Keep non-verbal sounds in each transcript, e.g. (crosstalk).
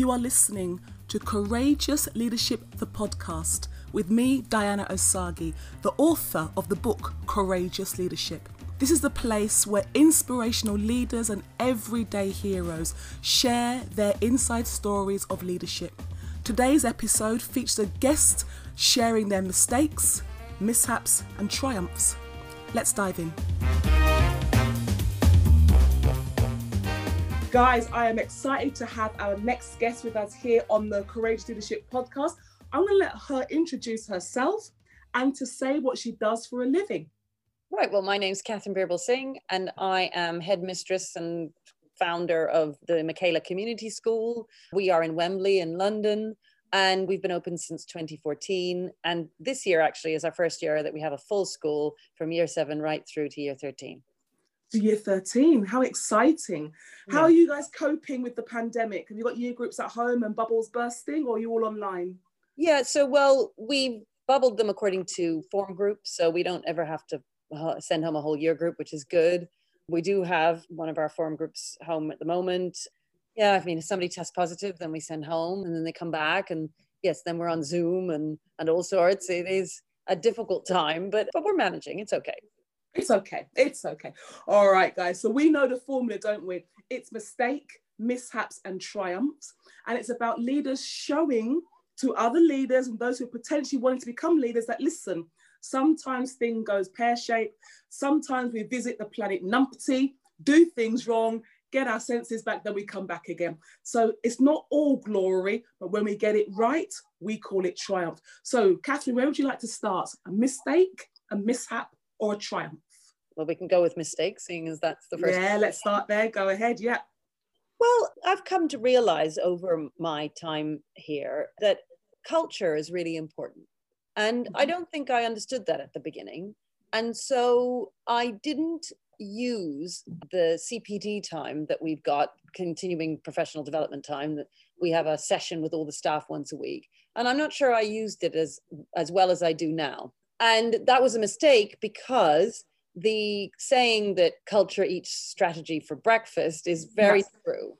You are listening to Courageous Leadership, the podcast, with me, Diana Osagie, the author of the book Courageous Leadership. This is the place where inspirational leaders and everyday heroes share their inside stories of leadership. Today's episode features a guest sharing their mistakes, mishaps, and triumphs. Let's dive in. Guys, I am excited to have our next guest with us here on the Courageous Leadership podcast. I'm going to let her introduce herself and to say what she does for a living. Right. Well, my name's Katharine Birbalsingh, and I am headmistress and founder of the Michaela Community School. We are in Wembley in London, and we've been open since 2014. And this year, actually, is our first year that we have a full school from year seven right through to year 13 to year 13. How exciting. How are you guys coping with the pandemic? Have you got year groups at home and bubbles bursting or are you all online? Yeah, so well, we bubbled them according to form groups. So we don't ever have to uh, send home a whole year group, which is good. We do have one of our form groups home at the moment. Yeah, I mean, if somebody tests positive, then we send home and then they come back. And yes, then we're on Zoom and, and all sorts. It is a difficult time, but, but we're managing. It's okay. It's okay. It's okay. All right, guys. So we know the formula, don't we? It's mistake, mishaps, and triumphs. And it's about leaders showing to other leaders and those who are potentially wanting to become leaders that listen, sometimes thing goes pear-shaped. Sometimes we visit the planet numpty, do things wrong, get our senses back, then we come back again. So it's not all glory, but when we get it right, we call it triumph. So, Katharine, where would you like to start? A mistake, a mishap, or triumph? Well, we can go with mistakes, seeing as that's the first. Yeah, let's start there. Go ahead. Yeah. Well, I've come to realize over my time here that culture is really important. And I mm-hmm. don't think I understood that at the beginning. And so I didn't use the CPD time that we've got, continuing professional development time, that we have a session with all the staff once a week. And I'm not sure I used it as, as well as I do now. And that was a mistake because the saying that culture eats strategy for breakfast is very yes. true.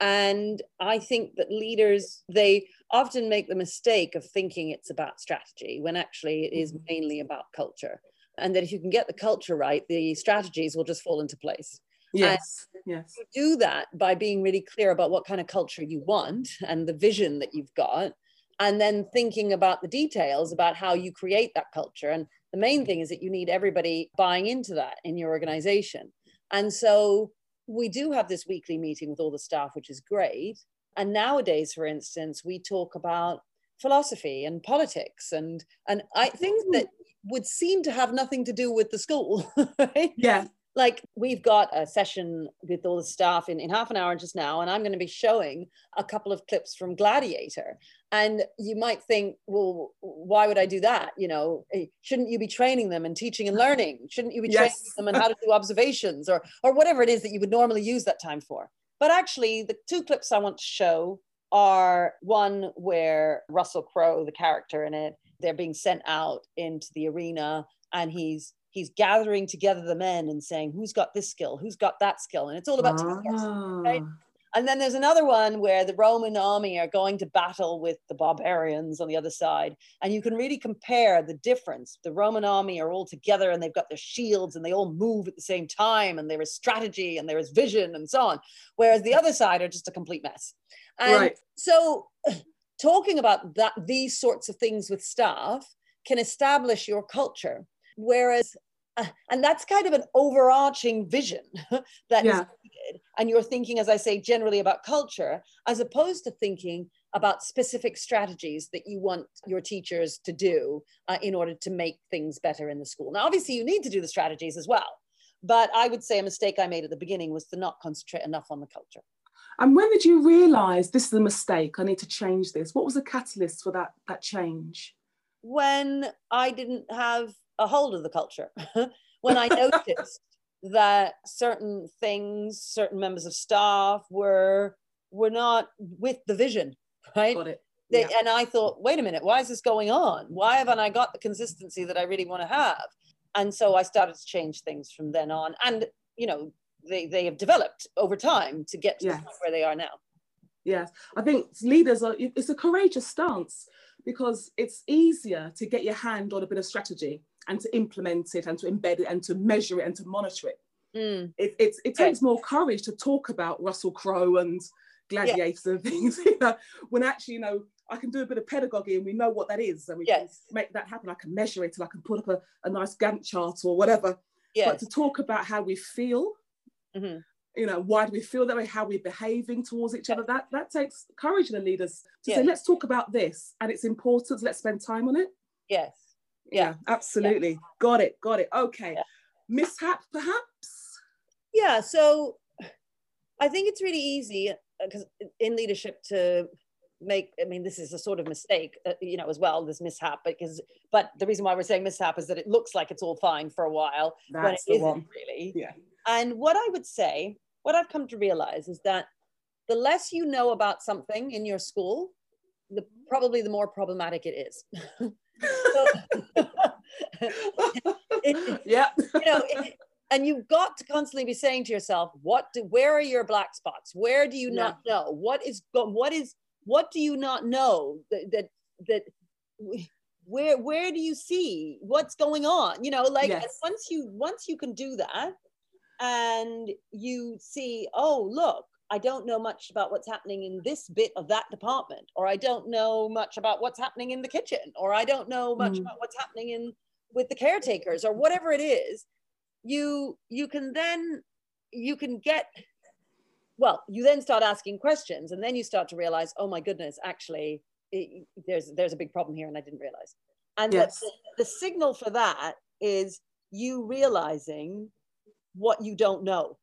And I think that leaders, they often make the mistake of thinking it's about strategy when actually it is mm-hmm. mainly about culture. And that if you can get the culture right, the strategies will just fall into place. Yes. And yes. You do that by being really clear about what kind of culture you want and the vision that you've got and then thinking about the details about how you create that culture. And the main thing is that you need everybody buying into that in your organization. And so we do have this weekly meeting with all the staff, which is great. And nowadays, for instance, we talk about philosophy and politics and and I, things hmm. that would seem to have nothing to do with the school. (laughs) Right? Yeah like we've got a session with all the staff in, in half an hour just now and i'm going to be showing a couple of clips from gladiator. And you might think well why would i do that? You know eh, shouldn't you be training them and teaching and learning? Shouldn't you be yes. training them and how to do observations or or whatever it is that you would normally use that time for? But actually the two clips i want to show are one where russell crowe the character in it they're being sent out into the arena and he's he's gathering together the men and saying who's got this skill? Who's got that skill? And it's all about ah. right? And then there's another one where the roman army are going to battle with the barbarians on the other side. And you can really compare the difference. The roman army are all together and they've got their shields and they all move at the same time and there is strategy and there is vision and so on. Whereas the other side are just a complete mess. And right. so talking about that these sorts of things with staff can establish your culture Whereas, uh, and that's kind of an overarching vision (laughs) that yeah. needed. And you're thinking, as I say, generally about culture, as opposed to thinking about specific strategies that you want your teachers to do uh, in order to make things better in the school. Now, obviously, you need to do the strategies as well. But I would say a mistake I made at the beginning was to not concentrate enough on the culture. And when did you realize this is a mistake? I need to change this. What was the catalyst for that, that change? When I didn't have a hold of the culture. (laughs) when I noticed (laughs) that certain things, certain members of staff were were not with the vision, right? They, yeah. And I thought, wait a minute, why is this going on? Why haven't I got the consistency that I really want to have? And so I started to change things from then on. And you know, they, they have developed over time to get to yes. where they are now. Yes, I think leaders are, it's a courageous stance because it's easier to get your hand on a bit of strategy and to implement it and to embed it and to measure it and to monitor it. Mm. It, it, it takes more courage to talk about Russell Crowe and gladiators yeah. and things, (laughs) you know, when actually, you know, I can do a bit of pedagogy and we know what that is and we yes. can make that happen. I can measure it and I can put up a, a nice Gantt chart or whatever. Yes. But to talk about how we feel, mm-hmm. you know, why do we feel that way, how we're behaving towards each other, that that takes courage in the leaders to say, let's talk about this and it's important, let's spend time on it. Yes. Yeah, yeah absolutely. Yeah. Got it, got it. Okay. Yeah. Mishap, perhaps? Yeah, so I think it's really easy because uh, in leadership to make i mean this is a sort of mistake uh, you know as well this mishap because but the reason why we're saying mishap is that it looks like it's all fine for a while That's when it isn't one. really yeah and what i would say what i've come to realize is that the less you know about something in your school the probably the more problematic it is. (laughs) (laughs) Yeah you know it, and you've got to constantly be saying to yourself what do, where are your black spots? Where do you yeah. not know? What is what is what do you not know that that, that where where do you see what's going on? You know like yes. once you once you can do that and you see oh look i don't know much about what's happening in this bit of that department or i don't know much about what's happening in the kitchen or i don't know much mm. about what's happening in with the caretakers or whatever it is you you can then you can get well you then start asking questions and then you start to realize oh my goodness actually it, there's there's a big problem here and i didn't realize and yes. the, the signal for that is you realizing what you don't know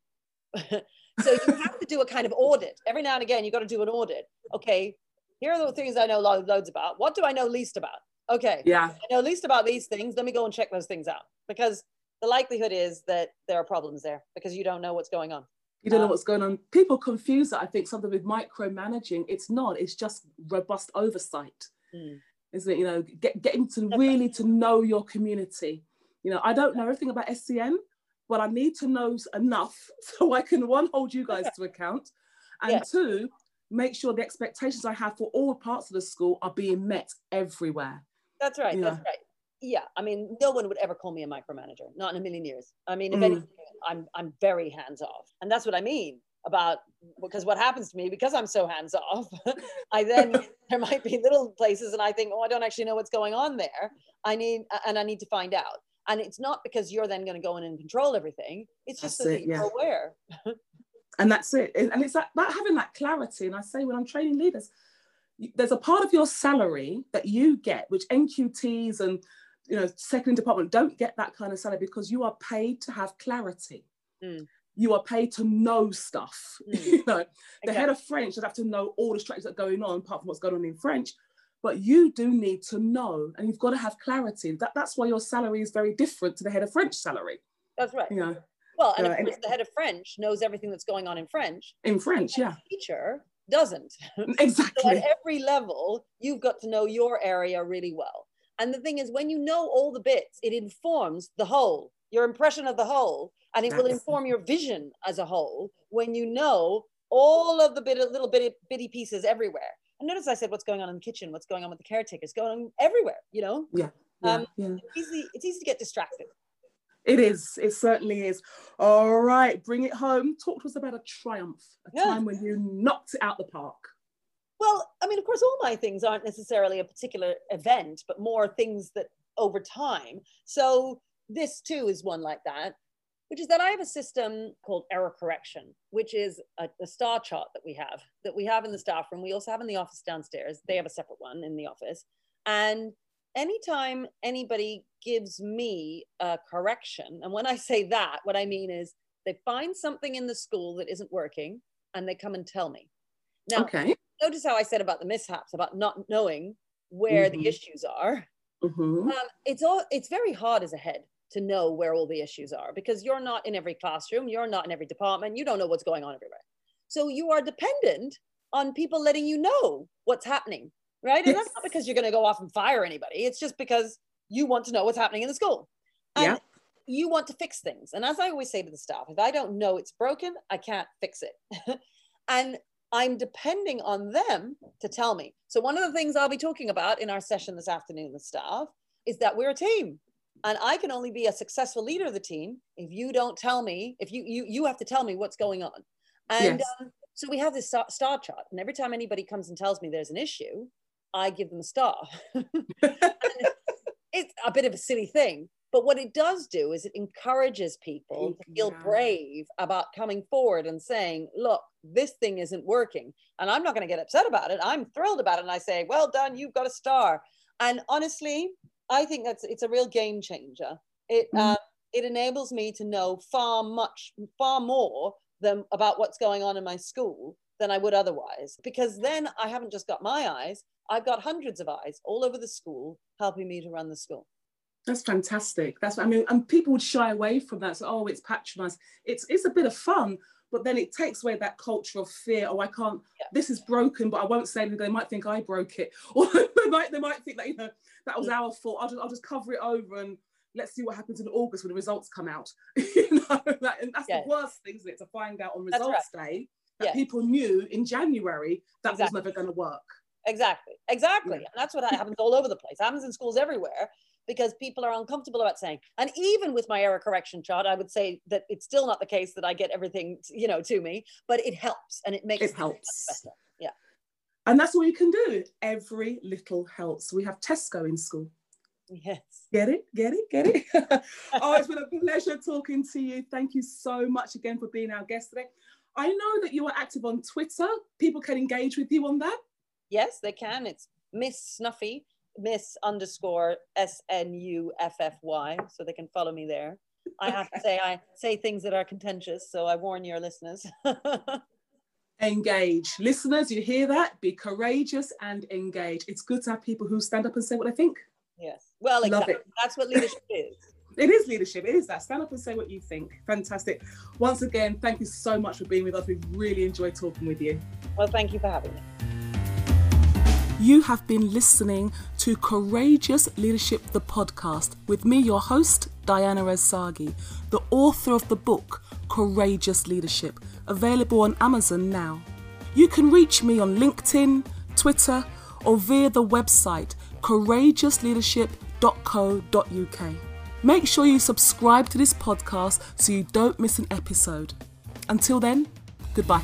(laughs) so you have to do a kind of audit every now and again You've got to do an audit okay here are the things i know loads about what do i know least about okay yeah i know least about these things let me go and check those things out because the likelihood is that there are problems there because you don't know what's going on you don't know um, what's going on. People confuse it, I think, something with micromanaging. It's not, it's just robust oversight. Mm. Isn't it? You know, get, getting to really to know your community. You know, I don't know everything about SEN, but I need to know enough (laughs) so I can one hold you guys to account, (laughs) and yeah. two, make sure the expectations I have for all parts of the school are being met everywhere. That's right. That's right yeah i mean no one would ever call me a micromanager not in a million years i mean if mm. anything i'm i'm very hands off and that's what i mean about because what happens to me because i'm so hands off (laughs) i then there might be little places and i think oh i don't actually know what's going on there i need and i need to find out and it's not because you're then going to go in and control everything it's just that's so it, that you're yeah. aware (laughs) and that's it and it's that, that having that clarity and i say when i'm training leaders there's a part of your salary that you get which nqts and you know, second department don't get that kind of salary because you are paid to have clarity. Mm. You are paid to know stuff. (laughs) Mm. you know, the head of French should have to know all the strategies that are going on, apart from what's going on in French. But you do need to know, and you've got to have clarity. That, that's why your salary is very different to the head of French salary. That's right. You know, well, and uh, of course, the head of French knows everything that's going on in French. In French, yeah. teacher doesn't. (laughs) Exactly. so at every level, you've got to know your area really well. And the thing is, when you know all the bits, it informs the whole, your impression of the whole, and it will inform your vision as a whole when you know all of the bit, little bitty, bitty pieces everywhere. And notice I said what's going on in the kitchen, what's going on with the caretakers, going on everywhere, you know? Yeah. yeah, um, yeah. It's, easy, it's easy to get distracted. It is. It certainly is. All right, bring it home. Talk to us about a triumph, a yeah. time when you knocked it out the park. Well, I mean, of course, all my things aren't necessarily a particular event, but more things that over time. So this too is one like that, which is that I have a system called error correction, which is a, a, star chart that we have, that we have in the staff room. We also have in the office downstairs. They have a separate one in the office. And anytime anybody gives me a correction, and when I say that, what I mean is they find something in the school that isn't working and they come and tell me. Now, okay notice how I said about the mishaps, about not knowing where mm-hmm. the issues are. Mm-hmm. Um, it's all it's very hard as a head to know where all the issues are because you're not in every classroom, you're not in every department, you don't know what's going on everywhere. So you are dependent on people letting you know what's happening, right? And yes. that's not because you're going to go off and fire anybody. It's just because you want to know what's happening in the school. And yeah. you want to fix things. And as I always say to the staff, if I don't know it's broken, I can't fix it. (laughs) and I'm depending on them to tell me. So, one of the things I'll be talking about in our session this afternoon with staff is that we're a team. And I can only be a successful leader of the team if you don't tell me, if you you you have to tell me what's going on. And yes. um, so we have this star chart. And every time anybody comes and tells me there's an issue, I give them a star. (laughs) it's a bit of a silly thing, but what it does do is it encourages people to feel yeah. brave about coming forward and saying, look, this thing isn't working. And I'm not going to get upset about it. I'm thrilled about it. And I say, well done, you've got a star. And honestly, I think that's it's a real game changer. It mm. uh, it enables me to know far much, far more than about what's going on in my school than I would otherwise. Because then I haven't just got my eyes, I've got hundreds of eyes all over the school helping me to run the school. That's fantastic. That's what I mean, and people would shy away from that. So, oh, it's patronized. It's it's a bit of fun, but then it takes away that culture of fear. Oh, I can't. Yeah. This is broken, but I won't say anything. They might think I broke it, (laughs) or they might they might think that you know that was our fault. I'll just, I'll just cover it over and let's see what happens in August when the results come out. (laughs) you know, that, and that's yes. the worst thing, isn't it? To find out on results right. day that yeah. people knew in January that exactly. was never going to work. Exactly, exactly. Yeah. And that's what happens all over the place. It happens in schools everywhere because people are uncomfortable about saying. And even with my error correction chart, I would say that it's still not the case that I get everything, you know, to me, but it helps and it makes it helps better. Yeah. And that's all you can do. Every little helps. We have Tesco in school. Yes. Get it? Get it? Get it? (laughs) oh, it's been a pleasure talking to you. Thank you so much again for being our guest today. I know that you are active on Twitter. People can engage with you on that. Yes, they can. It's Miss Snuffy, Miss underscore S N U F F Y. So they can follow me there. I have to say, I say things that are contentious. So I warn your listeners. (laughs) engage. Listeners, you hear that? Be courageous and engage. It's good to have people who stand up and say what they think. Yes. Well, exactly. That's what leadership is. (laughs) It is leadership. It is that. Stand up and say what you think. Fantastic. Once again, thank you so much for being with us. We've really enjoyed talking with you. Well, thank you for having me. You have been listening to Courageous Leadership, the podcast, with me, your host, Diana Osagie, the author of the book Courageous Leadership, available on Amazon now. You can reach me on LinkedIn, Twitter, or via the website courageousleadership.co.uk. Make sure you subscribe to this podcast so you don't miss an episode. Until then, goodbye.